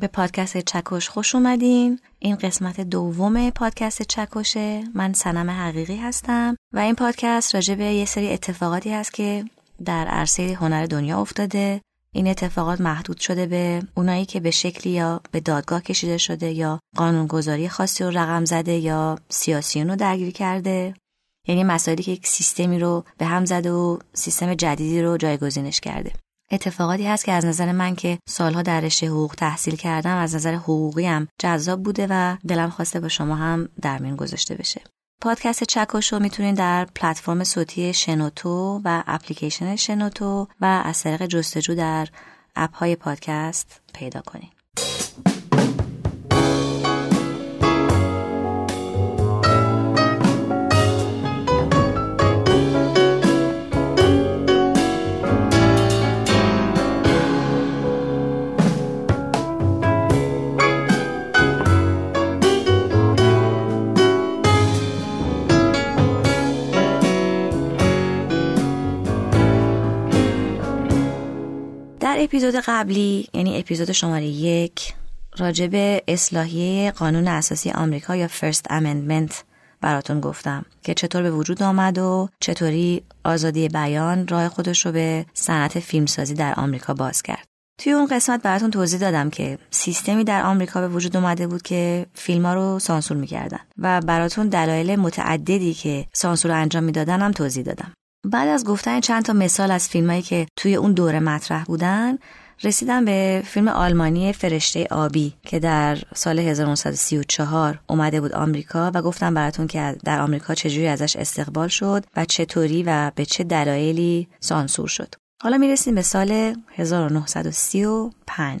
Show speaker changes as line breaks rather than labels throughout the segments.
به پادکست چکش خوش اومدین. این قسمت دوم پادکست چکشه. من سنم حقیقی هستم و این پادکست راجع به یه سری اتفاقاتی هست که در عرصه هنر دنیا افتاده. این اتفاقات محدود شده به اونایی که به شکلی یا به دادگاه کشیده شده یا قانونگذاری خاصی رو رقم زده یا سیاسیون رو درگیر کرده. یعنی مسائلی که یک سیستمی رو به هم زده و سیستم جدیدی رو جایگزینش کرده. اتفاقاتی هست که از نظر من که سالها در رشته حقوق تحصیل کردم از نظر حقوقی هم جذاب بوده و دلم خواسته با شما هم در میون گذاشته بشه. پادکست چکش رو می‌تونید در پلتفرم صوتی شنوتو و اپلیکیشن شنوتو و از طریق جستجو در اپ های پادکست پیدا کنید. اپیزود قبلی یعنی اپیزود شماره یک راجب اصلاحیه قانون اساسی آمریکا یا فرست امندمنت براتون گفتم که چطور به وجود آمد و چطوری آزادی بیان راه خودش رو به صنعت فیلمسازی در آمریکا باز کرد. توی اون قسمت براتون توضیح دادم که سیستمی در آمریکا به وجود اومده بود که فیلم ها رو سانسور می‌کردن و براتون دلایل متعددی که سانسور انجام می‌دادن هم توضیح دادم. بعد از گفتن چند تا مثال از فیلمایی که توی اون دوره مطرح بودن رسیدم به فیلم آلمانی فرشته آبی که در سال 1934 اومده بود آمریکا و گفتم براتون که در آمریکا چجوری ازش استقبال شد و چطوری و به چه دلایلی سانسور شد. حالا می‌رسیم به سال 1935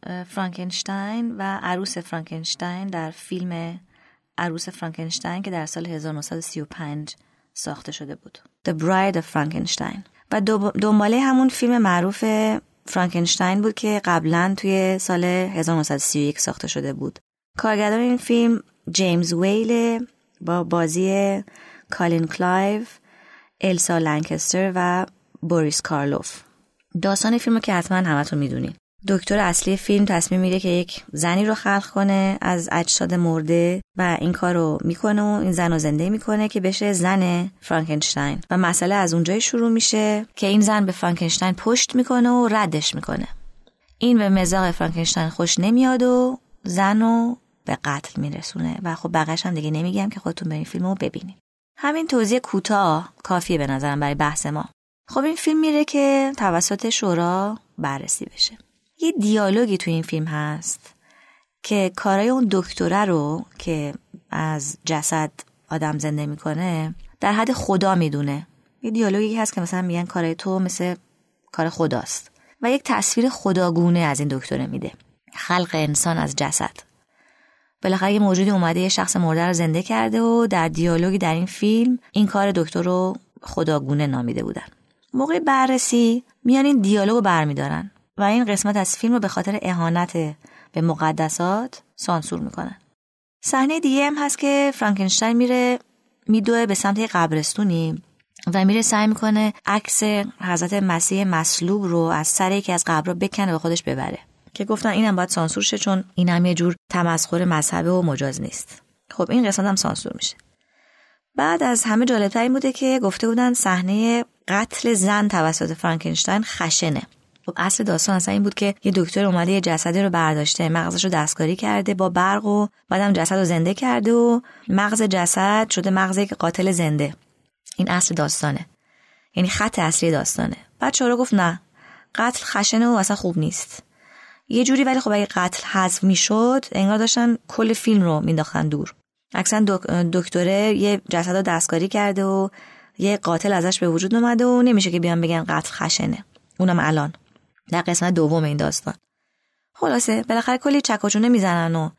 فرانکنشتاین و عروس فرانکنشتاین در فیلم عروس فرانکنشتاین که در سال 1935 ساخته شده بود. The Bride of Frankenstein. و دنباله همون فیلم معروف فرانکنشتاین بود که قبلا توی سال 1931 ساخته شده بود. کارگردان این فیلم جیمز ویل با بازی کالین کلایو السا لنکستر و بوریس کارلوف. داستان فیلم که حتما همتون می‌دونین. دکتر اصلی فیلم تصمیم میره که یک زنی رو خلق کنه از اجساد مرده و این کار رو می‌کنه و این زن رو زنده می‌کنه که بشه زن فرانکنشتاین. و مسئله از اونجای شروع میشه که این زن به فرانکنشتاین پشت می‌کنه و ردش می‌کنه. این به مزاق فرانکنشتاین خوش نمیاد و زن رو به قتل میرسونه. و خب بقیش هم دیگه نمیگم که خودتون به این فیلم رو ببینید همین توضیح کوتاه کافیه به نظرم برای بحث ما. خب این فیلم میره که توسط شورا بررسی بشه. یه دیالوگی تو این فیلم هست که کارای اون دکتره رو که از جسد آدم زنده می‌کنه در حد خدا می‌دونه. یه دیالوگی هست که مثلا میگن کارای تو مثل کار خداست و یک تصویر خداگونه از این دکتره میده. خلق انسان از جسد. بالاخره یه موجودی اومده یه شخص مرده رو زنده کرده و در دیالوگی در این فیلم این کار دکتر رو خداگونه نامیده بودن. موقع بررسی میان این دیالوگ برمیدارن. و این قسمت از فیلم رو به خاطر اهانت به مقدسات سانسور می‌کنن صحنه دیگه هم هست که فرانکنشتاین میره میدوه به سمت قبرستونی و میره سعی می‌کنه عکس حضرت مسیح مصلوب رو از سر یکی از قبرها بکنه و خودش ببره. که گفتن اینم باید سانسور شه چون این هم یه جور تمسخر مذهبی و مجاز نیست. خب این قسمت هم سانسور میشه. بعد از همه جالبتر این بوده که گفته بودن صحنه قتل زن توسط فرانکنشتاین خشنه. خب اصل داستان اصلا این بود که یه دکتر اومده یه جسدی رو برداشته مغزش رو دستکاری کرده با برق و بعدم جسد رو زنده کرده و مغز جسد شده مغز یک قاتل زنده. این اصل داستانه. یعنی خط اصلی داستانه. بعد چورا گفت نه قتل خشنه و اصلا خوب نیست. یه جوری ولی خب اگه قتل حذف می‌شد انگار داشتن کل فیلم رو مینداختن دور. اکثر دکتره یه جسد رو دستکاری کرده و یه قاتل ازش به وجود اومده و نمیشه که بیان بگن قتل خشنه. اونم الان. در قسمت دوم این داستان. خلاصه بالاخره کلی چکاچونه می‌زنن و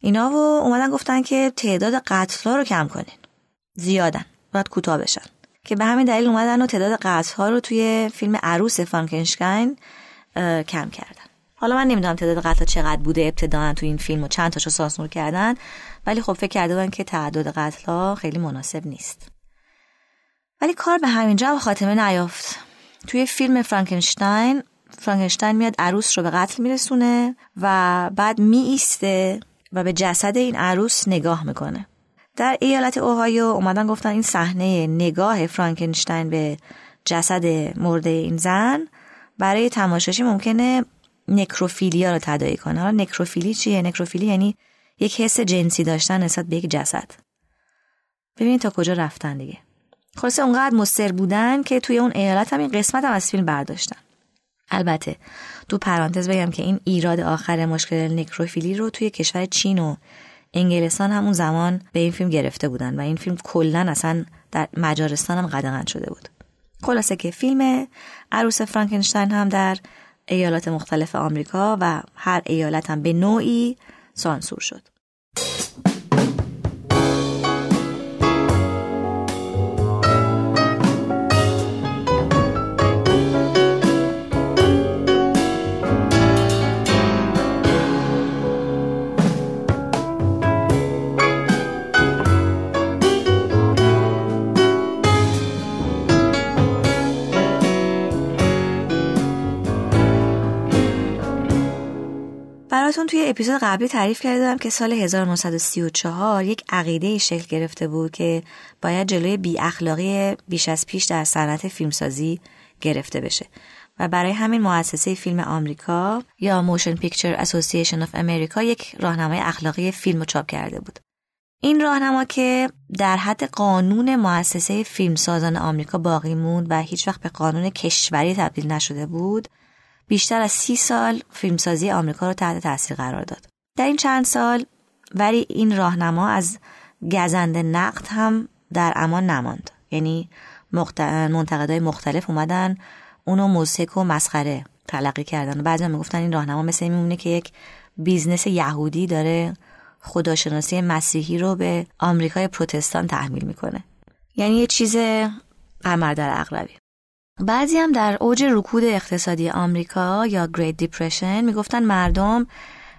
اینا و اومدن گفتن که تعداد قتل رو کم کنین. زیادن باید کوتاه بشن. که به همین دلیل اومدن و تعداد قتل ها رو توی فیلم عروس فرانکنشتاین کم کردن. حالا من نمی‌دونم تعداد قتل چقدر بوده ابتدا تو این فیلم و چند تاشو سانسور کردن ولی خب فکر کرده بودن که تعداد قتل ها خیلی مناسب نیست. ولی کار به همینجا خاتمه نیافت. توی فیلم فرانکنشتاین فرانکنشتاین میاد عروس رو به قتل میرسونه و بعد می ایسته و به جسد این عروس نگاه می‌کنه. در ایالت اوهایو اومدن گفتن این صحنه نگاه فرانکنشتاین به جسد مرده این زن برای تماشاشی ممکنه نکروفیلیا رو تداعی کنه. حالا نکروفیلی چیه؟ نکروفیلی یعنی یک حس جنسی داشتن نسبت به یک جسد. ببینید تا کجا رفتن دیگه. خلاصه اونقدر مستر بودن که توی اون ایالت هم این قسمت هم از فیلم برداشتن. البته تو پرانتز بگم که این ایراد آخر مشکل نکروفیلی رو توی کشور چین و انگلستان همون زمان به این فیلم گرفته بودن و این فیلم کلا اصلا در مجارستان هم قدغن شده بود. خلاصه که فیلم عروس فرانکنشتاین هم در ایالات مختلف آمریکا و هر ایالت هم به نوعی سانسور شد. توی اپیزود قبلی تعریف کردم که سال 1934 یک عقیده شکل گرفته بود که باید جلوی بی اخلاقی بیش از پیش در صنعت فیلمسازی گرفته بشه و برای همین مؤسسه فیلم آمریکا یا Motion Picture Association of America یک راهنمای اخلاقی فیلم رو چاپ کرده بود. این راهنما که در حد قانون مؤسسه فیلمسازان آمریکا باقی موند و هیچ وقت به قانون کشوری تبدیل نشده بود بیشتر از سی سال فیلمسازی آمریکا رو تحت تاثیر قرار داد. در این چند سال ولی این راهنما از گزند نقد هم در امان نماند. یعنی منتقدای مختلف اومدن اونو مضحک و مسخره تلقی کردن و بعضی می‌گفتن این راهنما مثل میمونه که یک business یهودی داره خداشناسی مسیحی رو به آمریکای پروتستان تحمیل می‌کنه یعنی یه چیز قمر در اغربی بعضی هم در اوج رکود اقتصادی آمریکا یا گریت دیپرشن می‌گفتن مردم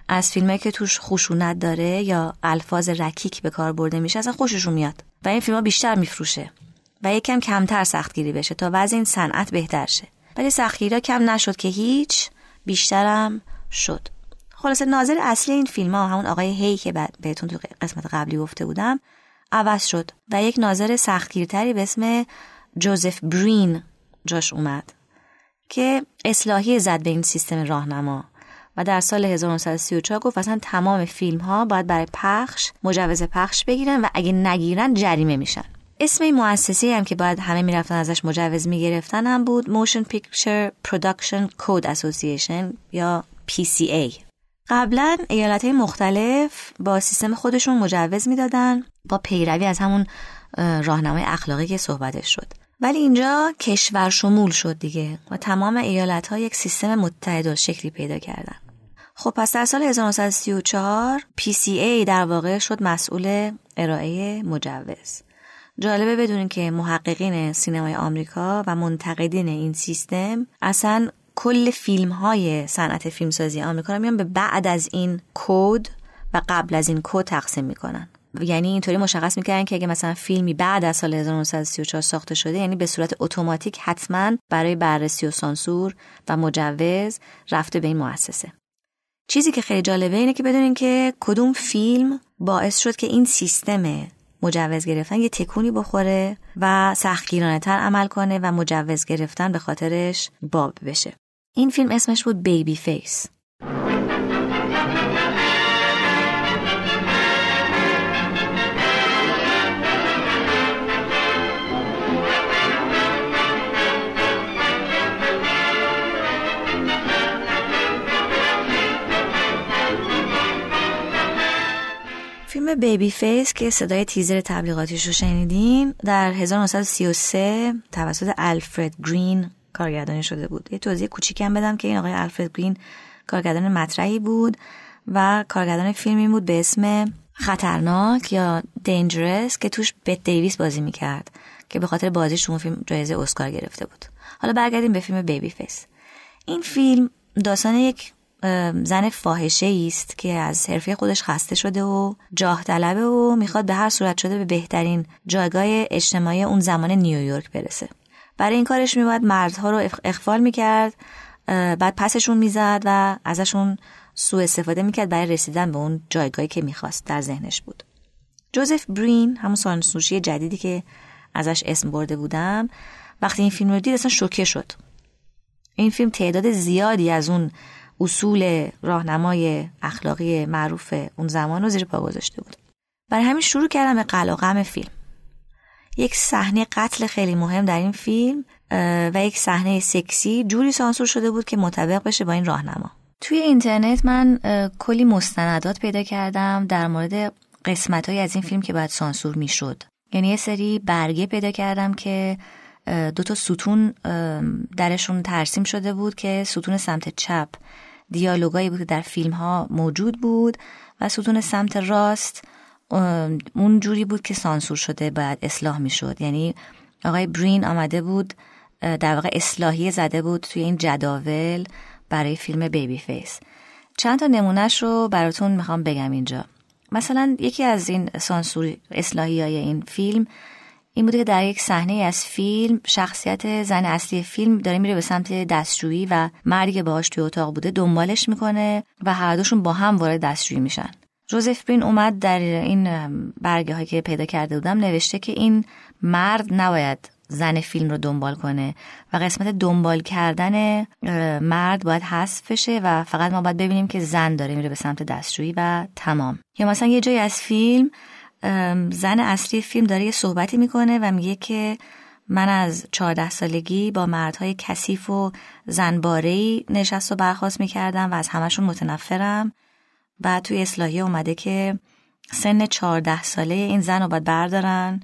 از فیلمه که توش خشونت داره یا الفاظ رکیک به کار برده میشه اصلا خوششون میاد و این فیلم بیشتر میفروشه و یکم کمتر سختگیری بشه تا وضع این صنعت بهتر شه. ولی سختگیری کم نشد که هیچ بیشترم شد. خلاصه ناظر اصلی این فیلم ها همون آقای هی که بهتون تو قسمت قبلی گفته بودم عوض شد و یک ناظر سختگیرتری به اسم جوزف برین جاش اومد که اصلاحی زد به این سیستم راهنما و در سال 1934 گفت اصلا تمام فیلم ها باید برای پخش مجوز پخش بگیرن و اگه نگیرن جریمه میشن. اسم این مؤسسه هم که باید همه می‌رفتن ازش مجوز می‌گرفتن هم بود Motion Picture Production Code Association یا PCA قبلا ایالت های مختلف با سیستم خودشون مجوز می‌دادن با پیروی از همون راهنمای اخلاقی که صحبتش شد. ولی اینجا کشور شمول شد دیگه و تمام ایالت ها یک سیستم متحد شکلی پیدا کردن. خب پس در سال 1934 PCA در واقع شد مسئول ارائه مجوز. جالبه بدونین که محققین سینمای آمریکا و منتقدین این سیستم اصلا کل فیلم های صنعت فیلمسازی آمریکا رو میان به بعد از این کد و قبل از این کد تقسیم می‌کنن. یعنی اینطوری مشخص می‌کردن که اگه مثلا فیلمی بعد از سال 1934 ساخته شده یعنی به صورت اتوماتیک حتما برای بررسی و سانسور و مجوز رفته به این مؤسسه. چیزی که خیلی جالبه اینه که بدونین که کدوم فیلم باعث شد که این سیستم مجوز گرفتن یه تکونی بخوره و سختگیرانه تر عمل کنه و مجوز گرفتن به خاطرش باب بشه. این فیلم اسمش بود Baby Face فیلم Baby Face که صدای تیزر تبلیغاتیش رو شنیدیم در 1933 توسط الفرد گرین کارگردانی شده بود. یه توضیح کوچیکم بدم که این آقای الفرد گرین کارگردان مطرحی بود و کارگردان فیلمی بود به اسم خطرناک یا Dangerous که توش بت دیویس بازی می‌کرد که به خاطر بازیش اون فیلم جایزه اسکار گرفته بود. حالا برگردیم به فیلم Baby Face این فیلم داستان یک زن فاحشه است که از حرفه خودش خسته شده و جاه طلبه و می‌خواد به هر صورت شده به بهترین جایگاه اجتماعی اون زمان نیویورک برسه. برای این کارش میباید مردها رو اخفال می‌کرد بعد پسشون می‌زد و ازشون سوء استفاده می‌کرد برای رسیدن به اون جایگاهی که می‌خواست در ذهنش بود. جوزف برین همون سانسورشی جدیدی که ازش اسم برده بودم وقتی این فیلم رو دید اصلا شوکه شد. این فیلم تعداد زیادی از اون اصول راهنمای اخلاقی معروف اون زمان رو زیر پا گذاشته بود. برای همین شروع کردم به قلقم فیلم. یک صحنه قتل خیلی مهم در این فیلم و یک صحنه سکسی جوری سانسور شده بود که مطابق بشه با این راهنما. توی اینترنت من کلی مستندات پیدا کردم در مورد قسمت های از این فیلم که باید سانسور می‌شد. یعنی یه سری برگه پیدا کردم که دو تا ستون درشون ترسیم شده بود که ستون سمت چپ دیالوگایی بود که در فیلم ها موجود بود و ستون سمت راست اون جوری بود که سانسور شده باید اصلاح می‌شد. یعنی آقای برین آمده بود در واقع اصلاحی زده بود توی این جداول برای فیلم Baby Face. چند تا نمونهش رو براتون می‌خوام بگم اینجا. مثلا یکی از این سانسور اصلاحی های این فیلم این بوده که در یک صحنه از فیلم شخصیت زن اصلی فیلم داره میره به سمت دستشویی و مردی که باهاش توی اتاق بوده دنبالش می‌کنه و هر دوشون با هم وارد دستشویی میشن. جوزف برین اومد در این برگه هایی که پیدا کرده بودم نوشته که این مرد نباید زن فیلم رو دنبال کنه و قسمت دنبال کردن مرد باید حذف بشه و فقط ما باید ببینیم که زن داره میره به سمت دستشویی و تمام. یا مثلا یه جایی از فیلم زن اصلی فیلم داره یه صحبتی می‌کنه و میگه که من از چهارده سالگی با مردهای کثیف و زنبارهی نشست و برخواست می‌کردم و از همشون متنفرم. و توی اصلاحی اومده که سن چهارده ساله این زن رو باید بردارن.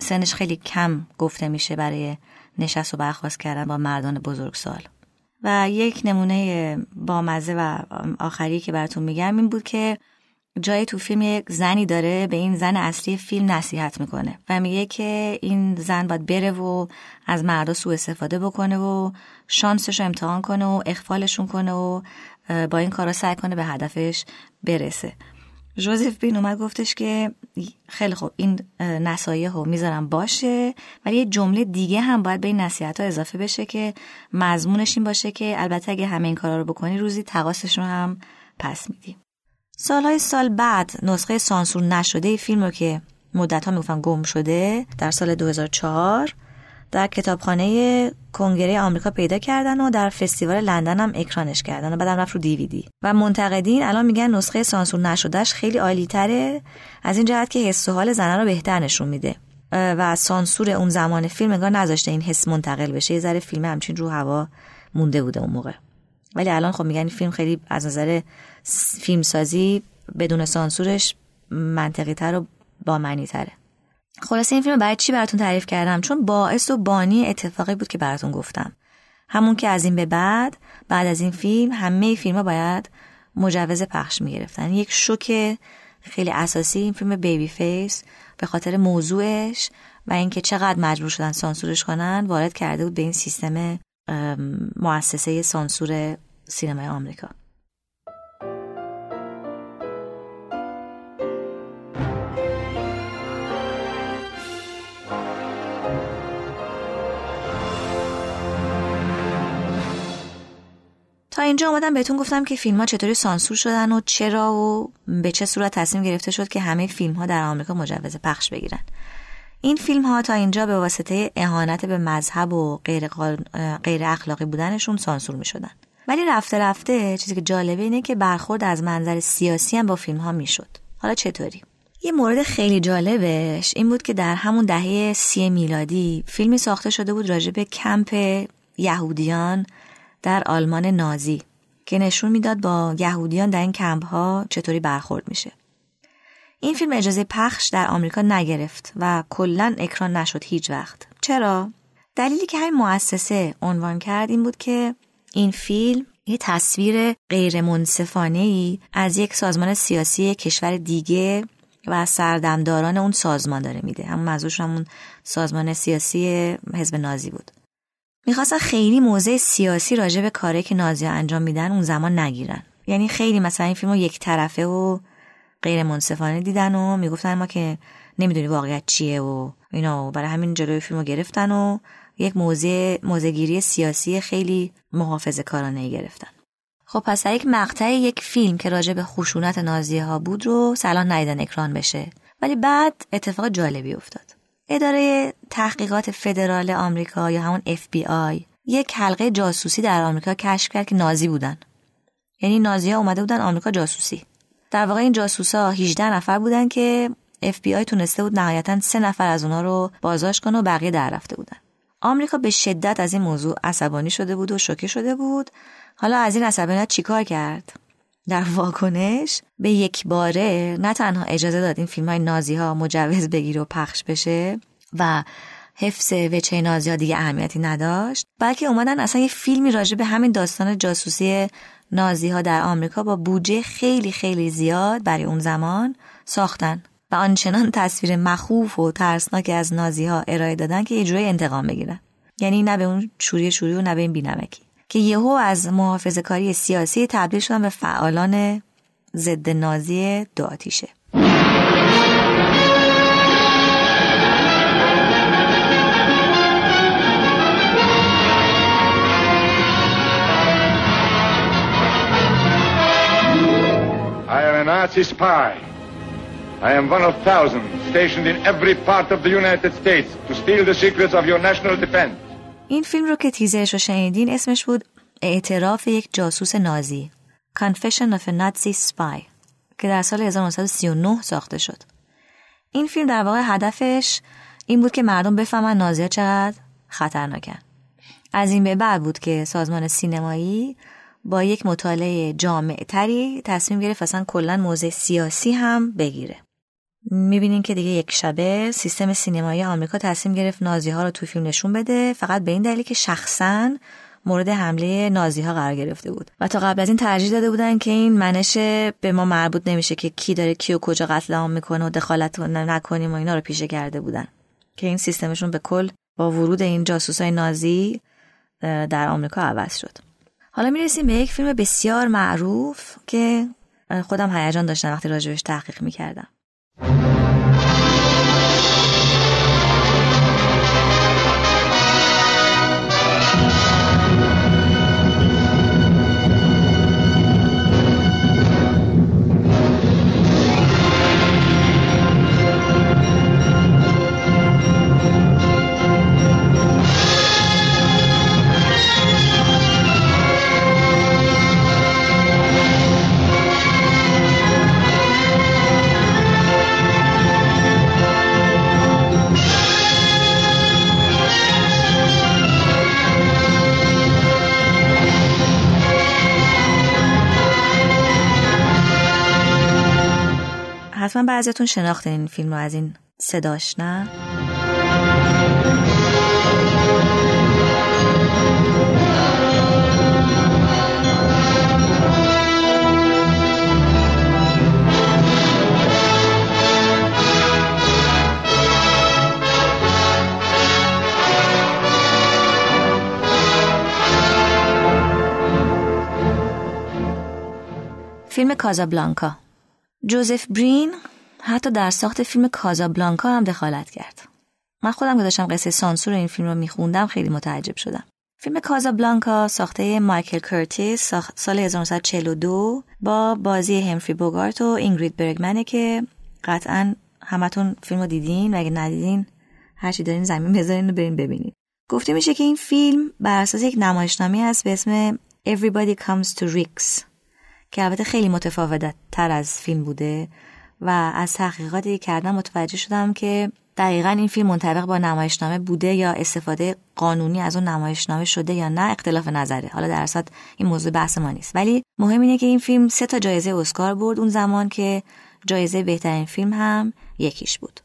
سنش خیلی کم گفته میشه برای نشست و برخواست کردن با مردان بزرگسال. و یک نمونه بامزه و آخری که براتون میگم این بود که جایی تو فیلم یک زنی داره به این زن اصلی فیلم نصیحت می‌کنه و میگه که این زن باید بره و از مردا سوء استفاده بکنه و شانسش رو امتحان کنه و اخفالشون کنه و با این کارا سعی کنه به هدفش برسه. جوزف بین اومد گفتش که خیلی خوب این نصایح رو می‌ذارم باشه ولی یه جمله دیگه هم باید به این نصیحت ها اضافه بشه که مضمونش این باشه که البته اگه همه این کارا رو بکنی روزی تقاسش رو هم پس میدیم سالهای سال بعد نسخه سانسور نشده فیلم رو که مدت ها می‌گفتن گم شده در سال 2004 در کتابخانه کنگره آمریکا پیدا کردن و در فستیوال لندن هم اکرانش کردن و بعدم رفت رو دیویدی. و منتقدین الان میگن نسخه سانسور نشدهش خیلی عالی تره از این جهت که حس و حال زنه رو بهتر نشون میده. و سانسور اون زمان فیلم انگار نذاشته این حس منتقل بشه. یه ذره فیلم همچین رو هوا مونده بوده اون موقع. ولی الان خب میگن فیلم خیلی از نظر فیلمسازی بدون سانسورش منطقی تر و با معنی تره خلاصه این فیلم برای چی براتون تعریف کردم؟ چون باعث و بانی اتفاقی بود که براتون گفتم. همون که از این به بعد بعد از این فیلم همه فیلم ها باید مجوز پخش می گرفتن یک شوک خیلی اساسی این فیلم Baby Face به خاطر موضوعش و اینکه چقدر مجبور شدن سانسورش کنن وارد کرده بود به این سیستم مؤسسه سانسور سینمای آمریکا. تا اینجا اومدم بهتون گفتم که فیلم ها چطوری سانسور شدن و چرا و به چه صورت تصمیم گرفته شد که همه فیلم ها در آمریکا مجوز پخش بگیرن. این فیلم ها تا اینجا به واسطه اهانت به مذهب و غیر, غیر اخلاقی بودنشون سانسور می شدن. ولی رفته رفته چیزی که جالبه اینه که برخورد از منظر سیاسی هم با فیلم ها می شد. حالا چطوری؟ یه مورد خیلی جالبش این بود که در همون دهه سی میلادی فیلمی ساخته شده بود راجع به کمپ یهودیان در آلمان نازی که نشون می‌داد با یهودیان در این کمپ ها چطوری برخورد میشه این فیلم اجازه پخش در آمریکا نگرفت و کلا اکران نشد هیچ وقت. چرا؟ دلیلی که همین مؤسسه عنوان کرد این بود که این فیلم یه تصویر غیر منصفانه ای از یک سازمان سیاسی کشور دیگه و سردمداران اون سازمان داره میده. همون موضوعش همون سازمان سیاسی حزب نازی بود. می‌خواستن خیلی موضع سیاسی راجع به کاری که نازی انجام میدن اون زمان نگیرن. یعنی خیلی مثلا این فیلم رو یک طرفه و غیر منصفانه دیدن و می‌گفتن ما که نمی‌دونی واقعیت چیه و اینا برای همین جلوی فیلم رو گرفتن و یک موضع موزگیری سیاسی خیلی محافظه کارانه گرفتن. خب پس در یک مقطع یک فیلم که راجع به خشونت نازیه ها بود رو سلام ندیدن اکران بشه. ولی بعد اتفاق جالبی افتاد. اداره تحقیقات فدرال آمریکا یا همون FBI یک حلقه جاسوسی در آمریکا کشف کرد که نازی بودن. یعنی نازی ها اومده بودن آمریکا جاسوسی. در واقع این جاسوسا 18 نفر بودن که FBI تونسته بود نهایتا سه نفر از اونا رو بازداشت کنه و بقیه در رفته بودن. آمریکا به شدت از این موضوع عصبانی شده بود و شوکه شده بود. حالا از این عصبانیت چیکار کرد؟ در واکنش به یک باره نه تنها اجازه داد این فیلم های نازی ها مجوز بگیره و پخش بشه و حفظ وچه نازی ها دیگه اهمیتی نداشت بلکه اومدن اصلا یه فیلمی راجع به همین داستان جاسوسی نازی ها در آمریکا با بودجه خیلی خیلی زیاد برای اون زمان ساختن و آنچنان تصویر مخوف و ترسناک از نازی ها ارائه دادن که جوری انتقام بگیرن. یعنی نه به اون شوری شوری و نه به این بینمکی. که یهو از محافظه کاری سیاسی تبدیل شدن به فعالان ضد نازی دو آتیشه.
Nazi spy. I am one of thousands stationed in every part of the United States to steal the secrets of your national defense.
این فیلم رو که تیزرش رو شنیدین اسمش بود اعتراف یک جاسوس نازی Confession of a Nazi Spy که در سال 1939 ساخته شد این فیلم در واقع هدفش این بود که مردم بفهمن نازی چقدر خطرناکن از این به بعد بود که سازمان سینمایی با یک مطالعه جامع تری تصمیم گرفت اصلا کلا موضع سیاسی هم بگیره. می‌بینین که دیگه یک شبه سیستم سینمایی آمریکا تصمیم گرفت نازی ها رو تو فیلم نشون بده فقط به این دلیل که شخصا مورد حمله نازی ها قرار گرفته بود. و تا قبل از این ترجیح داده بودن که این منش به ما مربوط نمیشه که کی داره کیو کجا قتل عام می‌کنه و دخالت نکنیم و اینا رو پیشه کرده بودن. که این سیستمشون به کل با ورود این جاسوسای نازی در آمریکا عوض شد. حالا می‌رسیم به یک فیلم بسیار معروف که خودم هیجان داشتم وقتی راجبش تحقیق می‌کردم. حتما بعضیتون شناختین این فیلم رو از این صداش نه؟ فیلم کازابلانکا جوزف برین حتی در ساخت فیلم کازابلانکا هم دخالت کرد. من خودم که داشتم قصه سانسور این فیلم رو میخوندم خیلی متعجب شدم. فیلم کازابلانکا ساخته مایکل کرتیس سال 1942 با بازی همفری بوگارت و اینگرید برگمنه که قطعا همتون فیلم رو دیدین و اگه ندیدین هرچی دارین زمین بذارین و برین ببینین. گفته میشه که این فیلم بر اساس یک نمایشنامه است به اسم Everybody Comes to Rick's که البته خیلی متفاوت تر از فیلم بوده و از تحقیقاتی کردم متوجه شدم که دقیقا این فیلم منطبق با نمایشنامه بوده یا استفاده قانونی از اون نمایشنامه شده یا نه اختلاف نظره. حالا در اصل این موضوع بحث ما نیست. ولی مهم اینه که این فیلم سه تا جایزه اسکار برد اون زمان که جایزه بهترین فیلم هم یکیش بود.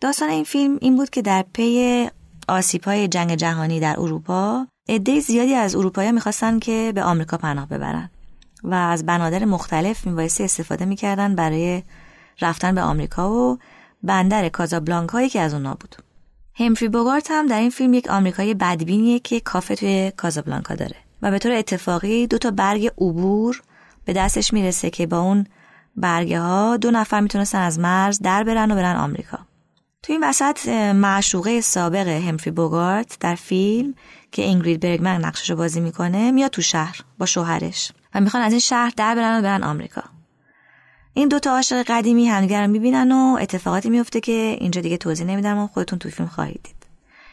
داستان این فیلم این بود که در پی آسیبهای جنگ جهانی در اروپا عده زیادی از اروپایی می‌خواستن که به آمریکا پناه ببرن. و از بنادر مختلف میبایستی استفاده می‌کردن برای رفتن به آمریکا و بندر کازابلانکا که از اونا بود. همفری بوگارت هم در این فیلم یک آمریکایی بدبینیه که کافه توی کازابلانکا داره و به طور اتفاقی دو تا برگ عبور به دستش می‌رسه که با اون برگه ها دو نفر می‌تونستن از مرز در برن و برن آمریکا. تو این وسط معشوقه سابق همفری بوگارت در فیلم که اینگرید برگمن نقشش رو بازی می‌کنه میاد تو شهر با شوهرش. و می‌خوان از این شهر در برن و برن آمریکا. این دوتا عاشق قدیمی همدیگر رو می‌بینن و اتفاقاتی میفته که اینجا دیگه توضیح نمیدم و خودتون تو فیلم خواهید دید.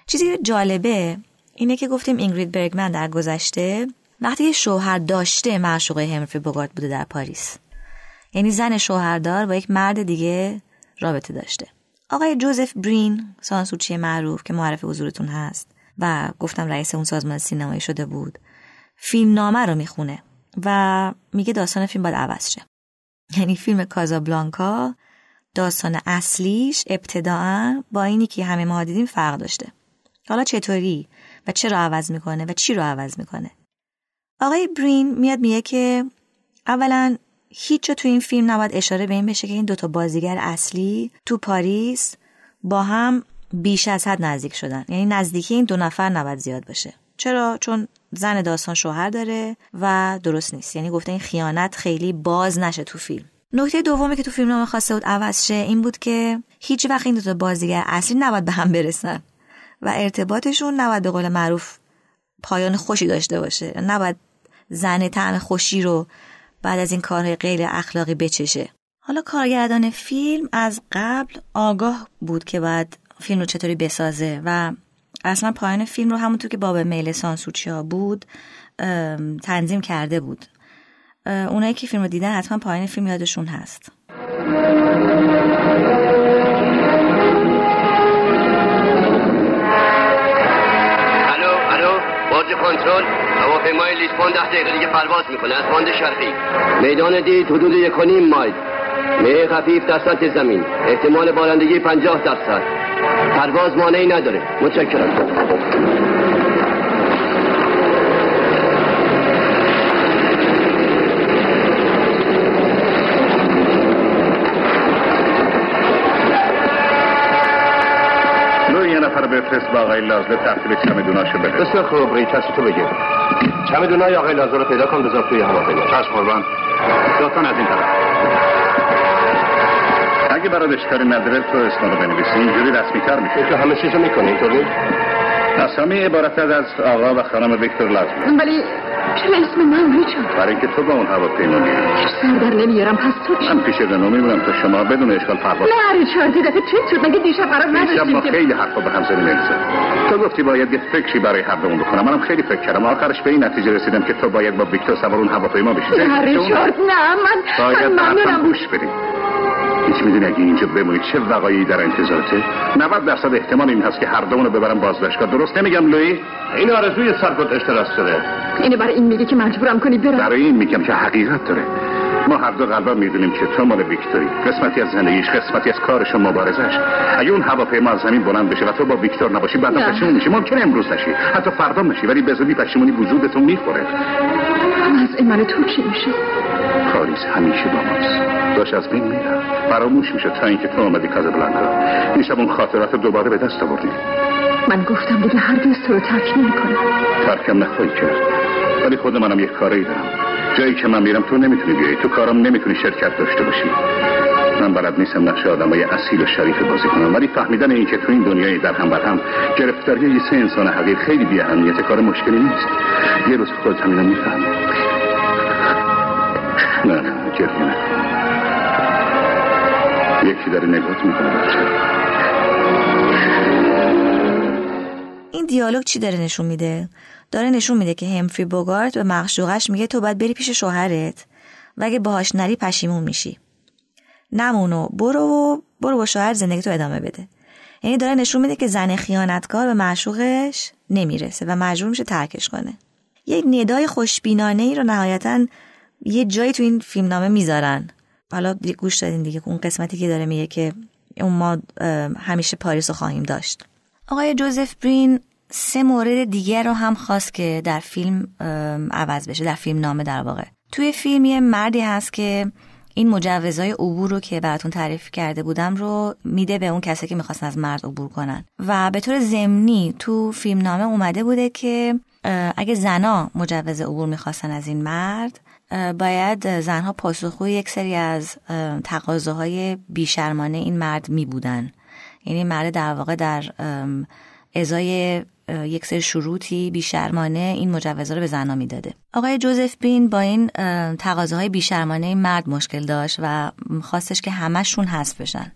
چیزی که جالبه اینه که گفتیم اینگرید برگمن در گذشته وقتی شوهر داشته معشوقه همفری بوگارت بوده در پاریس. یعنی زن شوهردار با یک مرد دیگه رابطه داشته. آقای جوزف برین سانسورچی معروف که معرف حضورتون هست و گفتم رئیس اون سازمان سینمایی شده بود فیلم نامه رو می‌خونه. و میگه داستان فیلم باید عوض شه. یعنی فیلم کازابلانکا داستان اصلیش ابتداعا با اینی که همه ما دیدیم فرق داشته. حالا چطوری؟ و چرا عوض می‌کنه؟ و چی رو عوض می‌کنه؟ آقای برین میاد میگه که اولا هیچ تو این فیلم نباید اشاره به این بشه که این دوتا بازیگر اصلی تو پاریس با هم بیش از حد نزدیک شدن. یعنی نزدیکی این دو نفر نباید زیاد باشه. چرا؟ چون زن داستان شوهر داره و درست نیست. یعنی گفته این خیانت خیلی باز نشه تو فیلم. نکته دومی که تو فیلم نامه خواسته بود عوض شه این بود که هیچ وقت این دو تا بازیگر اصلی نباید به هم برسن و ارتباطشون نباید به قول معروف پایان خوشی داشته باشه. نباید زن طعم خوشی رو بعد از این کارهای غیر اخلاقی بچشه. حالا کارگردان فیلم از قبل آگاه بود که بعد فیلم رو چطوری بسازه و اصلا پایان فیلم رو همونطور که باب میل سانسوچی ها بود تنظیم کرده بود. اونایی که فیلم رو دیدن حتما پایان فیلم یادشون هست.
الو الو باز کنترل. هواپیمای لیسبون ده دقیقه دیگه پرواز می‌کنه. از باند شرقی. میدان دید حدود یک مایل. می خفیف در سطح زمین. احتمال بارندگی پنجاه درصد. پرواز مانعی نداره. متشکرم.
بفرست با آقای لازله تحویل چمدوناشو بده
بسیار خوب. ری کسی تو بگیر. چمدونای آقای لازر رو پیدا کن بذار توی هواپیما
چشم قربان. لطفا از این طرف. اگه برات اشکالی نداره تو اسم رو بنویسی اینجوری رسمی تر میشه.
تو همه چیزو می‌کنه اینطور نیست
اسامی عبارت از آقا و خانم ویکتور لازمه.
ولی چرا اسم من ریچارد
برای اینکه تو با اون هواپیما میری
سر در نمیارم پس تو چی؟
من پیش رنو میمونم تا شما بدون اشکال پرواز
نه ریچارد یه دفعه چی شد؟ مگه دیشب قرار
دیشب
نداشتیم
ما
که
خیلی حرفا به هم زدیم الزا تو گفتی باید یه فکری برای هر دومون بکنم. منم خیلی فکر کردم. آخرش به این نتیجه رسیدم که تو باید با ویکتور سوار اون هواپیما بشی.
نه
اون-
ریچارد نه من
باید
من
به حرفم
ممنونم.
گوش هیچ می‌دونی اگه اینجا بمونی چه وقایعی در انتظارته؟ 90 درصد احتمال این هست که هر دومونو ببرم بازداشتگاه. درست نمیگم لوی؟
این آرزوی سرکت اشتراک شده.
اینو برای این میگی که مجبورم کنی برم.
برای این میگم که حقیقت داره. ما هر دو قلبا می‌دونیم که تو مال ویکتوری. قسمتی از زندگیش قسمتی از کارش و مبارزش اگه اون هواپیما از زمین بلند بشه و تو با ویکتور نباشی بعدا. پشیمون میشی. ممکنه امروز نشی. حتی فردا نشی ولی به زودی پشیمونی وجودتون می‌خوره.
از این من تو چی میشه
پاریس همیشه با ماست. داشت از بین میرم فراموش میشه تا اینکه تو آمدی کازابلانکا. دیشب اون خاطرات رو دوباره به دست آوردی.
من گفتم دیگه هر تو رو ترک نمی‌کنم.
ترکم نخواهی کرد. ولی خود منم یک کاری دارم. جایی که من میرم تو نمی‌تونی بیای. تو کارم نمی‌تونی شرکت داشته باشی. من بلد نیستم نقش آدمای اصیل و شریف بازی کنم. ولی فهمیدن این که تو این دنیای در هم بر هم گرفتاری یه سه انسان حقیر خیلی بی اهمیت کار مشکلی نیست. یه روز خودت همینو می‌فهمی. نه نه نکن. یکی داره نگات می‌کنه.
این دیالوگ چی داره نشون میده؟ داره نشون میده که همفری بوگارت به معشوقش میگه تو باید بری پیش شوهرت و اگه باهاش نری پشیمون میشی. نمونو برو و برو با شوهر زندگی تو ادامه بده. یعنی داره نشون میده که زن خیانتکار به معشوقش نمی‌رسه و مجبور میشه ترکش کنه. یک ندای خوشبینانه ای رو نهایتا یه جایی تو این فیلمنامه می‌ذارن. حالا گوش دادین دیگه اون قسمتی که داره میگه که اون ما همیشه پاریس رو خواهیم داشت. آقای جوزف برین سه مورد دیگر رو هم خواست که در فیلم عوض بشه در فیلم نامه در واقع. توی فیلم یه مردی هست که این مجوزهای عبور رو که براتون تعریف کرده بودم رو میده به اون کسی که می‌خواستن از مرد عبور کنن. و به طور ضمنی تو فیلم نامه اومده بوده که اگه زنا مجوز عبور می‌خواستن از این مرد باید زنها پاسخگوی یک سری از تقاضاهای بیشرمانه این مرد می بودن یعنی مرد در واقع در ازای یک سری شروطی بیشرمانه این مجوزها رو به زنها می‌داده. آقای جوزف بین با این تقاضاهای بیشرمانه این مرد مشکل داشت و خواستش که همشون حذف بشن.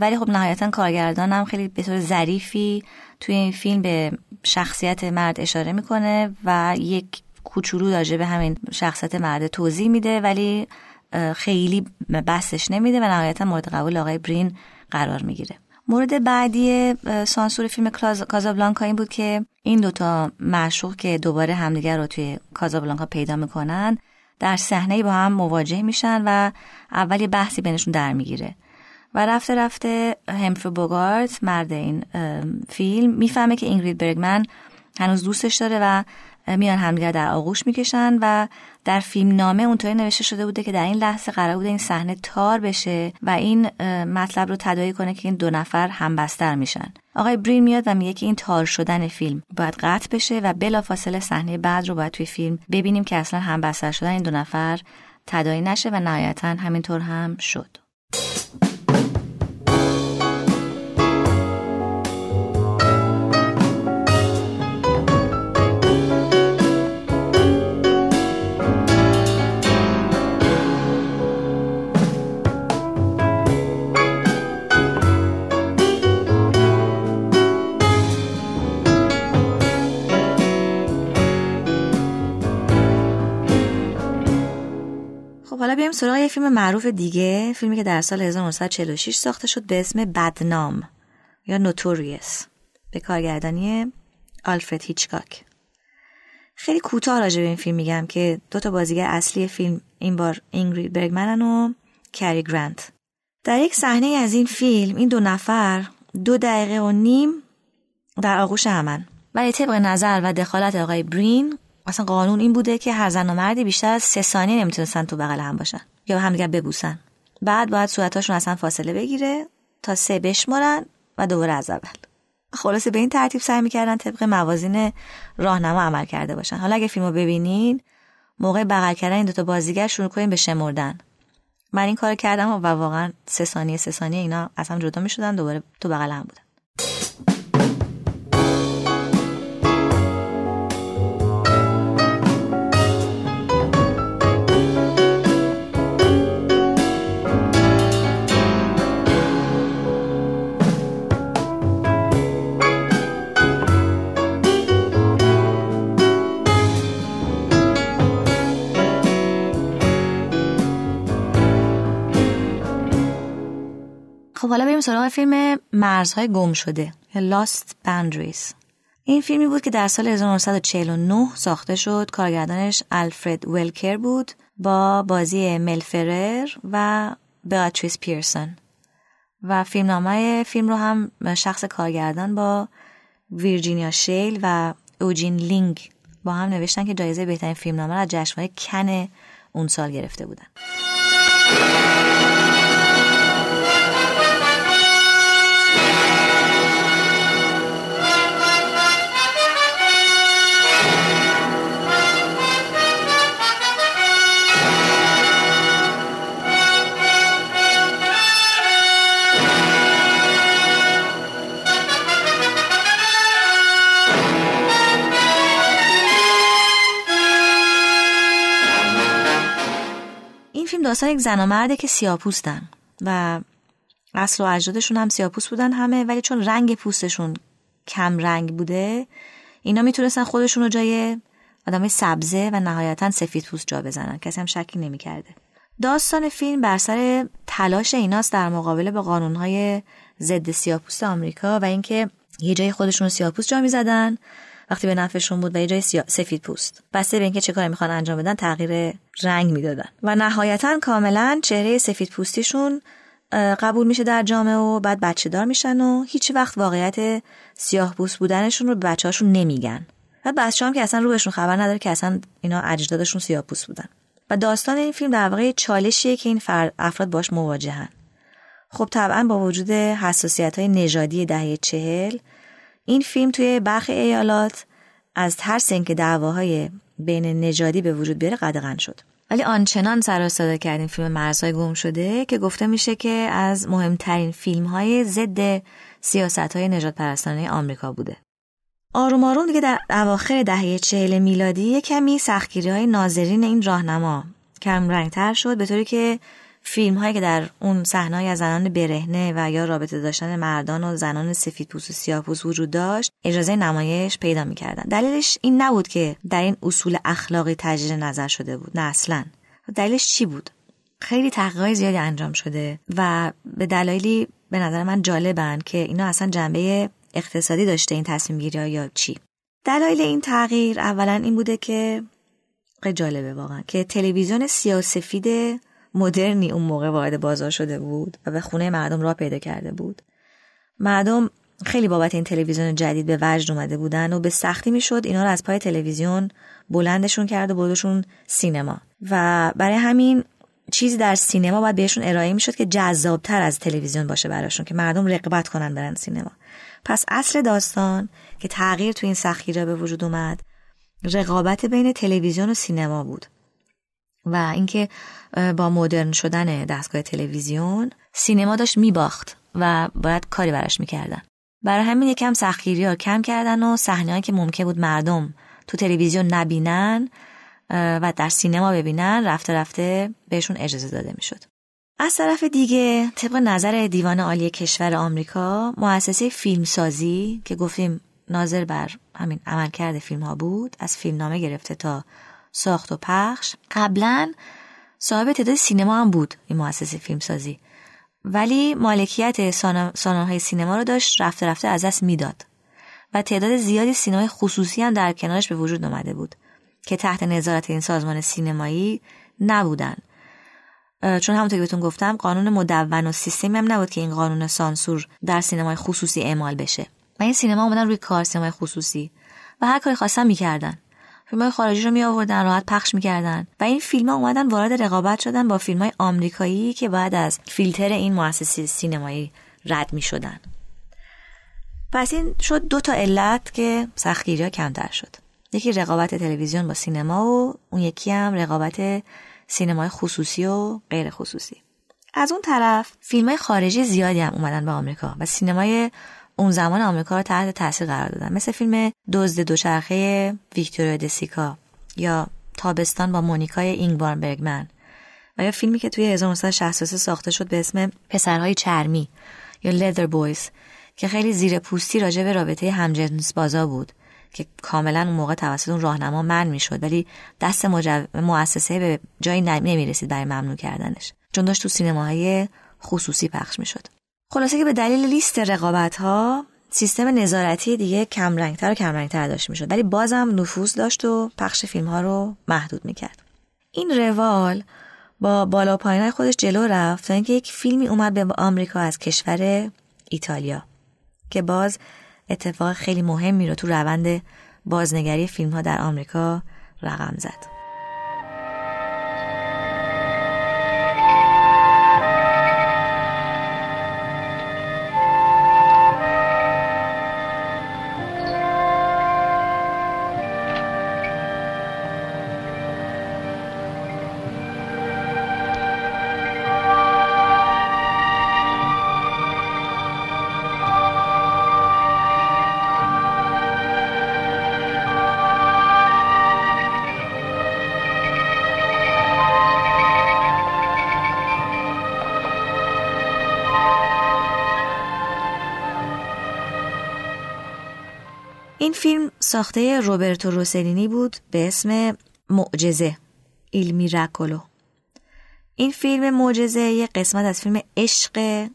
ولی خب نهایتا کارگردان هم خیلی به طور ظریفی توی این فیلم به شخصیت مرد اشاره می‌کنه و یک کوچولو راجع به همین شخصیت مرد توضیح میده ولی خیلی بستش نمیده و نهایتا مورد قبول آقای برین قرار می‌گیره. مورد بعدی سانسور فیلم کازابلانکا این بود که این دوتا معشوق که دوباره همدیگر رو توی کازابلانکا پیدا می‌کنن در صحنه با هم مواجه میشن و اولی بحثی بینشون در می‌گیره. و رفته رفته همفرو بوگارت مرد این فیلم می‌فهمه که اینگرید برگمن هنوز دوستش داره و میان همدیگر در آغوش می‌کشن و در فیلم نامه اونطوری نوشته شده بوده که در این لحظه قرار بوده این صحنه تار بشه و این مطلب رو تدایی کنه که این دو نفر همبستر میشن. آقای برین میاد و میگه که این تار شدن فیلم باید قطع بشه و بلافاصله صحنه بعد رو باید توی فیلم ببینیم که اصلا همبستر شدن این دو نفر تدایی نشه و نهایتا همینطور هم شد. حالا بیایم سراغ یه فیلم معروف دیگه فیلمی که در سال 1946 ساخته شد به اسم بدنام یا نوتوریس به کارگردانی آلفرد هیچکاک. خیلی کوتاه راجع به این فیلم میگم که دو تا بازیگر اصلی فیلم این بار اینگرید برگمنن و کری گرانت. در یک صحنه از این فیلم این دو نفر دو دقیقه و نیم در آغوش همن. ولی طبق نظر و دخالت آقای برین اصلا قانون این بوده که هر زن و مردی بیشتر از سه ثانیه نمی‌تونستن تو بغل هم باشن یا همدیگر ببوسن. بعد باید صورتاشون اصلا فاصله بگیره تا سه بشمارن و دوباره از اول. خلاصه به این ترتیب سعی می‌کردن طبق موازین راهنما عمل کرده باشن. حالا اگه فیلمو ببینین موقع بغل کردن این دوتا بازیگر شروع کنیم به شمردن. من این کار کردم و واقعا سه ثانیه سه ثانیه اینا هم جدا می‌شدن دوباره تو بغل هم بودن. خب حالا بریم سراغ فیلم مرزهای گم شده Lost Boundaries. این فیلمی بود که در سال 1949 ساخته شد. کارگردانش الفرد ولکر بود با بازی مل فرر و بیاتریس پیرسون و فیلمنامه فیلم رو هم شخص کارگردان با ویرجینیا شیل و اوجین لینگ با هم نوشتن که جایزه بهترین فیلمنامه را جشنواره کن اون سال گرفته بودن. فیلم داستان یک زن و مرده که سیاپوستن و اصل و اجدادشون هم سیاپوست بودن همه ولی چون رنگ پوستشون کم رنگ بوده اینا می‌تونستن خودشون رو جای آدم سبزه و نهایتا سفید پوست جا بزنن. کسی هم شکی نمی‌کرده. داستان فیلم بر سر تلاش ایناست در مقابله با قانونهای ضد سیاپوست آمریکا و اینکه یه جای خودشون رو سیاپوست جا می‌زدن وقتی به نفعشون بود و یه جای سفید پوست. بسته به اینکه چه کاری می‌خوان انجام بدن تغییر رنگ می‌دادن. و نهایتا کاملا چهره سفید پوستیشون قبول میشه در جامعه و بعد بچه دار میشن و هیچ وقت واقعیت سیاه پوست بودنشون رو به بچه هاشون نمیگن. و بچه هم که اصلا روشون خبر نداره که اصلا اینا اجدادشون سیاه پوست بودن. و داستان این فیلم در واقع چالشیه که این افراد باش مواجهن. خب طبعا با وجود حساسیت های نژادی دهه چهل این فیلم توی برخی ایالات از ترس اینکه دعواهای بین نژادی به وجود بیاره قدغن شد. ولی آنچنان سر کرد این فیلم مرزهای گم شده که گفته میشه که از مهمترین فیلم های ضد سیاست های نجات پرستانه آمریکا بوده. آروم آروم دیگه در اواخر دهه چهل میلادی کمی سختگیری های ناظرین این راهنما کم رنگتر شد به طوری که فیلم هایی که در اون صحنه از زنان برهنه و یا رابطه داشتن مردان و زنان سفید پوست و سیاه پوست وجود داشت اجازه نمایش پیدا می‌کردن. دلیلش این نبود که در این اصول اخلاقی تجدید نظر شده بود. نه اصلا. دلیلش چی بود؟ خیلی تحقیقات زیادی انجام شده و به دلایلی به نظر من جالبن که اینا اصلا جنبه اقتصادی داشته این تصمیم گیری یا چی. دلایل این تغییر اولا این بوده که جالبه واقعا که تلویزیون سیاسفید مدرنی اون موقع وارد بازار شده بود و به خونه مردم را پیدا کرده بود. مردم خیلی بابت این تلویزیون جدید به وجد اومده بودن و به سختی می‌شد اینا رو از پای تلویزیون بلندشون کرد و بردشون سینما. و برای همین چیزی در سینما باید بهشون ارائه می‌شد که جذابتر از تلویزیون باشه براشون که مردم رقبت کنن برن سینما. پس اصل داستان که تغییر تو این سخیره به وجود اومد رقابت بین تلویزیون و سینما بود. و اینکه با مدرن شدن دستگاه تلویزیون سینما داشت میباخت و باید کاری براش می‌کردن. برای همین یکم سختگیری ها کم کردن و صحنه که ممکن بود مردم تو تلویزیون نبینن و در سینما ببینن رفته رفته بهشون اجازه داده می‌شد. از طرف دیگه طبق نظر دیوان عالی کشور آمریکا مؤسسه فیلمسازی که گفتیم ناظر بر همین عملکرد فیلم ها بود از فیلمنامه گرفته تا ساخت و پخش. قبلا صاحب تعداد سینما هم بود این مؤسسه فیلمسازی. ولی مالکیت ساناهای سینما رو داشت رفته رفته از دست می‌داد. و تعداد زیادی سینمای خصوصی هم در کنارش به وجود آمده بود که تحت نظارت این سازمان سینمایی نبودن. چون همونطور که بهتون گفتم قانون مدون و سیستمی هم نبود که این قانون سانسور در سینمای خصوصی اعمال بشه. و این سینما اومدن روی کار سینمای خصوصی. و هر کاری خواستن می‌کردن. فیلم خارجی رو می آوردن راحت پخش می‌کردن. و این فیلم ها اومدن وارد رقابت شدن با فیلم های آمریکایی که بعد از فیلتر این مؤسسه سینمایی رد می شدن پس این شد دو تا علت که سختگیری ها کمتر شد. یکی رقابت تلویزیون با سینما و اون یکی هم رقابت سینمای خصوصی و غیر خصوصی. از اون طرف فیلم های خارجی زیادی هم اومدن به آمریکا و سینمای اون زمان آمریکا رو تحت تاثیر قرار دادن. مثل فیلم دزد دوچرخه ویکتوریا دسیکا یا تابستان با مونیکای اینگبارن برگمن. و یا فیلمی که توی 1963 ساخته شد به اسم پسرهای چرمی یا لیدر بویز که خیلی زیر پوستی راجع به رابطه همجنس بازا بود که کاملا اون موقع توسط اون راهنما من می‌شد ولی دست. مؤسسه به جایی نمی‌رسید برای ممنوع کردنش. چون داشت تو سینماهای خصوصی پخش می‌شد. خلاصه که به دلیل لیست رقابت ها سیستم نظارتی دیگه کمرنگتر و کمرنگتر داشت می‌شد. ولی بازم نفوذ داشت و پخش فیلم ها رو محدود می‌کرد. این روال با بالا پایین خودش جلو رفت تا اینکه یک فیلمی اومد به آمریکا از کشور ایتالیا که باز اتفاق خیلی مهمی رو تو روند بازنگری فیلم ها در آمریکا رقم زد. این فیلم ساخته روبرتو روسلینی بود به اسم معجزه ایل میراکولو این فیلم معجزه یه قسمت از فیلم عشق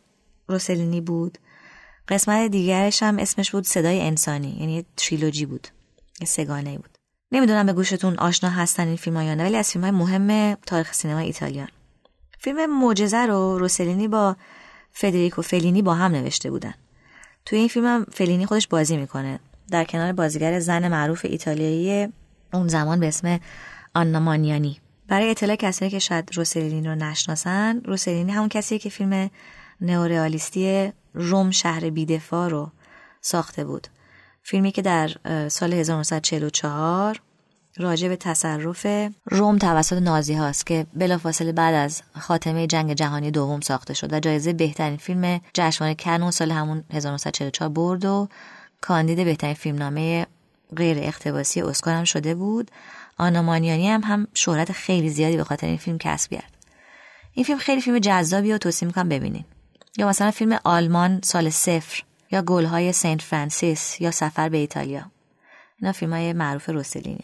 روسلینی بود. قسمت دیگرش هم اسمش بود صدای انسانی یعنی تریلوجی بود سگانه بود. نمی‌دونم به گوشتون آشنا هستن این فیلم یا نه ولی از فیلم های مهم تاریخ سینما ایتالیان. فیلم معجزه رو روسلینی با فدریکو فلینی با هم نوشته بودن. توی این فیلم هم فلینی خودش بازی می‌کنه. در کنار بازیگر زن معروف ایتالیایی اون زمان به اسم آنا مانیانی. برای اطلاع کسایی که شاید روسلینی رو نشناسن روسلینی همون کسیه که فیلم نئورئالیستی روم شهر بیدفاع رو ساخته بود. فیلمی که در سال 1944 راجع به تصرف روم توسط نازی هاست که بلافاصله بعد از خاتمه جنگ جهانی دوم ساخته شد و جایزه بهترین فیلم جشنواره کن سال همون 1944 برد و کاندید بهترین فیلمنامه غیر اقتباسی اسکار هم شده بود. آنا مانیانی هم هم شهرت خیلی زیادی به خاطر این فیلم کسب کرد. این فیلم خیلی فیلم جذابی و توصیه می‌کنم ببینین. یا مثلا فیلم آلمان سال صفر یا گلهای سنت فرانسیس یا سفر به ایتالیا. اینا فیلم های معروف روسلینی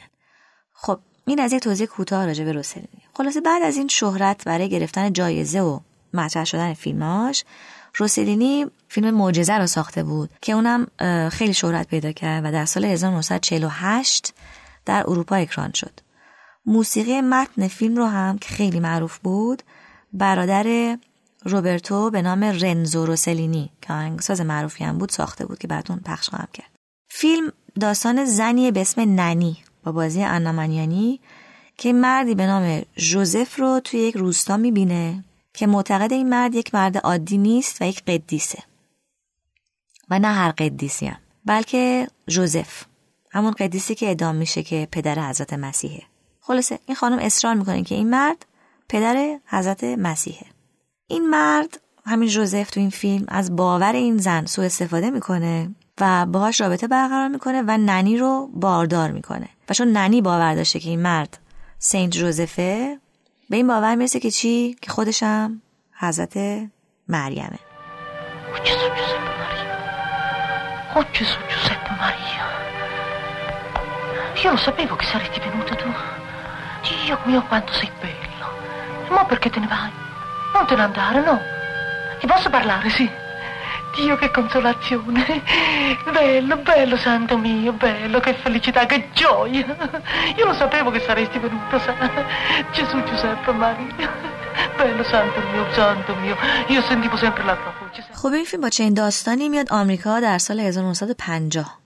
خب این از یک توضیح کوتاه راجع به روسلینی. خلاصه بعد از این شهرت برای گرفتن جایزه و مطرح شدن فیلماش روسلینی فیلم معجزه رو ساخته بود که اونم خیلی شهرت پیدا کرد و در سال 1948 در اروپا اکران شد. موسیقی متن فیلم رو هم که خیلی معروف بود برادر روبرتو به نام رنزو روسلینی که آهنگساز معروفی هم بود ساخته بود که بعدون پخش خواهم کرد. فیلم داستان زنی به اسم ننی با بازی انامانیانی که مردی به نام جوزف رو توی یک روستا می‌بینه. که معتقد این مرد یک مرد عادی نیست و یک قدیسه. و نه هر قدیسی هم بلکه جوزف همون قدیسی که ادام میشه که پدر حضرت مسیحه. خلاصه این خانم اصرار می‌کنه که این مرد پدر حضرت مسیحه. این مرد همین جوزف تو این فیلم از باور این زن سوء استفاده می‌کنه و باهاش رابطه برقرار می‌کنه و ننی رو باردار می‌کنه. و چون ننی باور داشته که این مرد سنت جوزفه به این باور می‌رسه که چی که خودشم حضرت مریمه
Oh Giuseppe Maria. Io lo sapevo che saresti venuto tu. Dio mio quanto sei bello. E mo perché te ne vai? Non te ne andare, no? Ti posso parlare, sì? Dio che consolazione. Bello, bello, santo mio, bello, che felicità, che gioia. Io lo sapevo che saresti venuto, sa. Gesù Giuseppe Maria.
خب این فیلم با چنین داستانی میاد آمریکا در سال 1950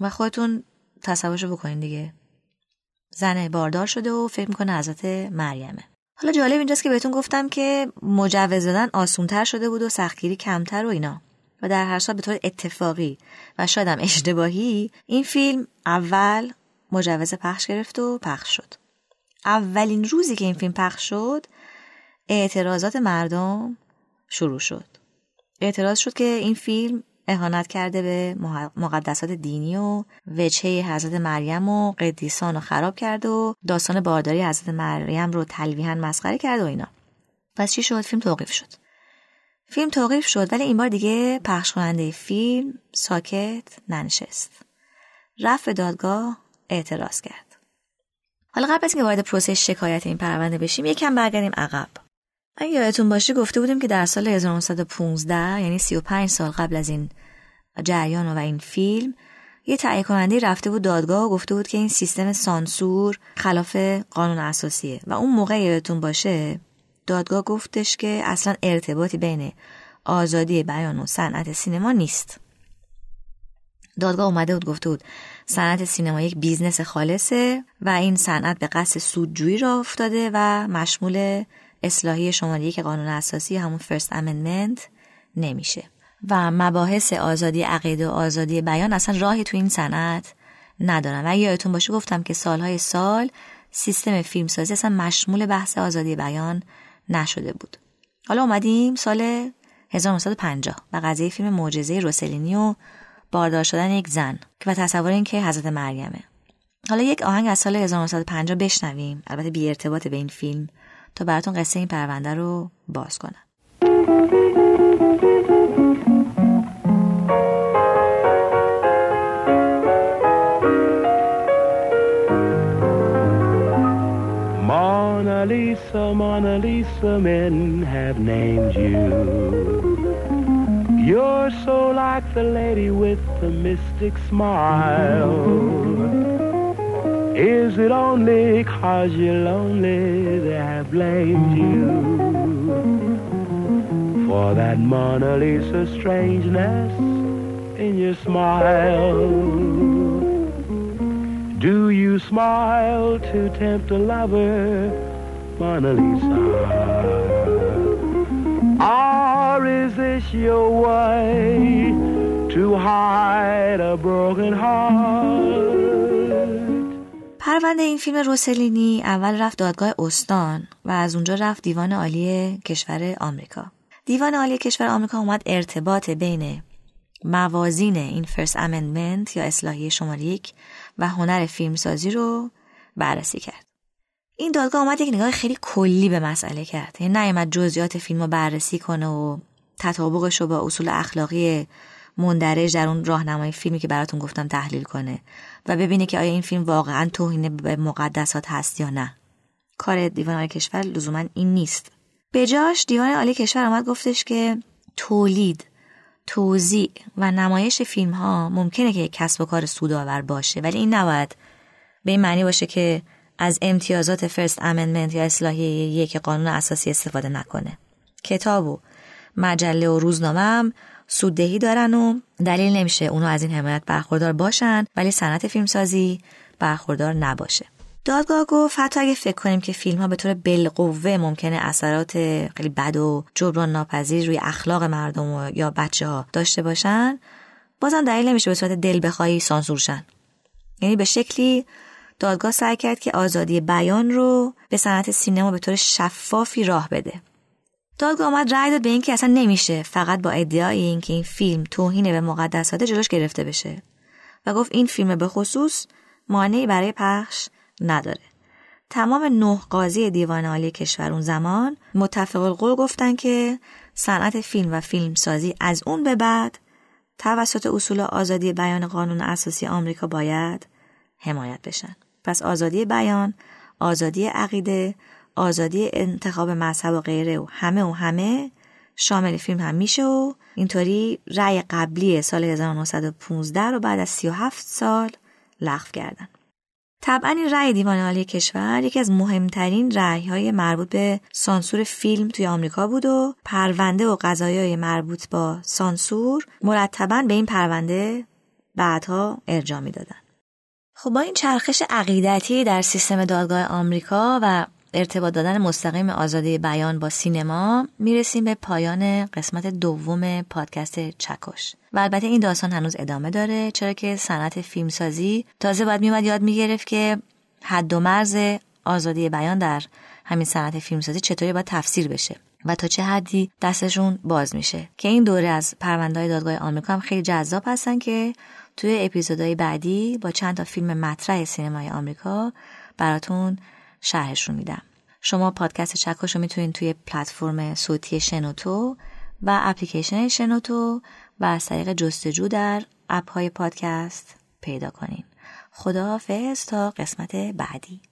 و خودتون تصورشو بکنین دیگه زن باردار شده و فکر می‌کنه حضرت مریمه حالا جالب اینجاست که بهتون گفتم که مجوز دادن آسونتر شده بود و سختگیری کمتر و اینا و در هر صورت به طور اتفاقی. و شاید هم اشتباهی این فیلم اول مجوز پخش گرفت و پخش شد. اولین روزی که این فیلم پخش شد اعتراضات مردم شروع شد. اعتراض شد که این فیلم اهانت کرده به مقدسات دینی و وجهه حضرت مریم و قدیسان رو خراب کرد و داستان بارداری حضرت مریم رو تلویحا مسخره کرد و اینا. پس چی شد؟ فیلم توقیف شد. فیلم توقیف شد ولی این بار دیگه پخش کننده فیلم ساکت ننشست. رفت دادگاه اعتراض کرد. حالا قبل از اینکه وارد پروسه شکایت این پرونده بشیم یکم برگردیم عقب. اگه یادتون باشه گفته بودیم که در سال 1915 یعنی 35 سال قبل از این جریان و این فیلم یه تهیه کننده رفته بود دادگاه و گفته بود که این سیستم سانسور خلاف قانون اساسیه. و اون موقع یادتون باشه دادگاه گفتش که اصلا ارتباطی بین آزادی بیان و صنعت سینما نیست. دادگاه اومده بود گفته بود صنعت سینما یک business خالصه و این صنعت به قصد سودجویی راه افتاده و مشمول اصلاحی شماره یک قانون اساسی همون First Amendment نمیشه. و مباحث آزادی عقیده و آزادی بیان اصلا راهی تو این صنعت ندارن. و یادتون باشه گفتم که سالهای سال سیستم فیلمسازی اصلا مشمول بحث آزادی بیان نشده بود. حالا اومدیم سال 1950 و قضیه فیلم معجزه روسلینی و باردار شدن یک زن و تصور این که حضرت مریمه حالا یک آهنگ از سال 1950 بشنویم. البته بی ارتباط به این فیلم. تا براتون قصه این پرونده رو باز کنم.
Mona Lisa, Mona Lisa, men have named you. You're so like the lady with the mystic smile. Is it only cause you're lonely that I blamed you for that Mona Lisa strangeness in your smile? Do you smile to tempt a lover, Mona Lisa? Or is this your way to hide a broken heart?
پرونده این فیلم روسلینی اول رفت دادگاه استان و از اونجا رفت دیوان عالی کشور آمریکا. دیوان عالی کشور آمریکا اومد ارتباط بین موازین این فرست امندمنت یا اصلاحیه شماره یک و هنر فیلمسازی رو بررسی کرد. این دادگاه اومد یک نگاه خیلی کلی به مسئله کرد. یعنی نیومد جزئیات فیلم رو بررسی کنه و تطابقش رو با اصول اخلاقی مندرج در اون راهنمای فیلمی که براتون گفتم تحلیل کنه و ببینه که آیا این فیلم واقعا توهین به مقدسات هست یا نه کار دیوان عالی کشور لزوما این نیست به جاش دیوان عالی کشور آمد گفتش که تولید توزیع و نمایش فیلم ها ممکنه که کسب و کار سودآور باشه ولی این نباید به این معنی باشه که از امتیازات فرست امندمنت یا اصلاحیه یک قانون اساسی استفاده نکنه. کتاب و مجله و روزنامه هم سوددهی دارن و دلیل نمیشه اونو از این حمایت برخوردار باشن ولی صنعت فیلمسازی برخوردار نباشه. دادگاه گفت حتی اگه فکر کنیم که فیلم ها به طور بالقوه ممکنه اثرات خیلی بد و جبران ناپذیر روی اخلاق مردم و یا بچه ها داشته باشن بازم دلیل نمیشه به صورت دل بخواهی سانسورشن یعنی به شکلی دادگاه سعی کرد که آزادی بیان رو به صنعت سینما به طور شفافی راه بده. دادگاه آمد رأی داد به اینکه اصلا نمیشه فقط با ادعای اینکه این فیلم توهین به مقدسات جلوش گرفته بشه. و گفت این فیلم به خصوص مانعی برای پخش نداره. تمام نه قاضی دیوان عالی کشور اون زمان متفق القول گفتن که صنعت فیلم و فیلم سازی از اون به بعد توسط اصول آزادی بیان قانون اساسی آمریکا باید حمایت بشن. پس آزادی بیان آزادی عقیده آزادی انتخاب مذهب و غیره و همه و همه شامل فیلم هم میشه و اینطوری رأی قبلی سال 1915 رو بعد از 37 سال لغو کردن. طبعا این رأی دیوان عالی کشور یکی از مهمترین رأی های مربوط به سانسور فیلم توی آمریکا بود و پرونده و قضایای مربوط با سانسور مرتبا به این پرونده بعدها ارجاع می‌دادن. خب با این چرخش عقیدتی در سیستم دادگاه آمریکا و ارتباط دادن مستقیم آزادی بیان با سینما می‌رسیم به پایان قسمت دوم پادکست چکش. و البته این داستان هنوز ادامه داره چرا که صنعت فیلمسازی تازه باید میومد یاد می‌گرفت که حد و مرز آزادی بیان در همین صنعت فیلمسازی چطوری باید تفسیر بشه و تا چه حدی دستشون باز میشه. که این دوره از پروندهای دادگاه آمریکا هم خیلی جذاب هستن که توی اپیزودهای بعدی با چند تا فیلم مطرح سینمای آمریکا براتون شرحشون میدم. شما پادکست چکاش رو می‌تونید توی پلتفرم صوتی شنوتو و اپلیکیشن شنوتو و از طریق جستجو در اپ های پادکست پیدا کنین. خداحافظ تا قسمت بعدی.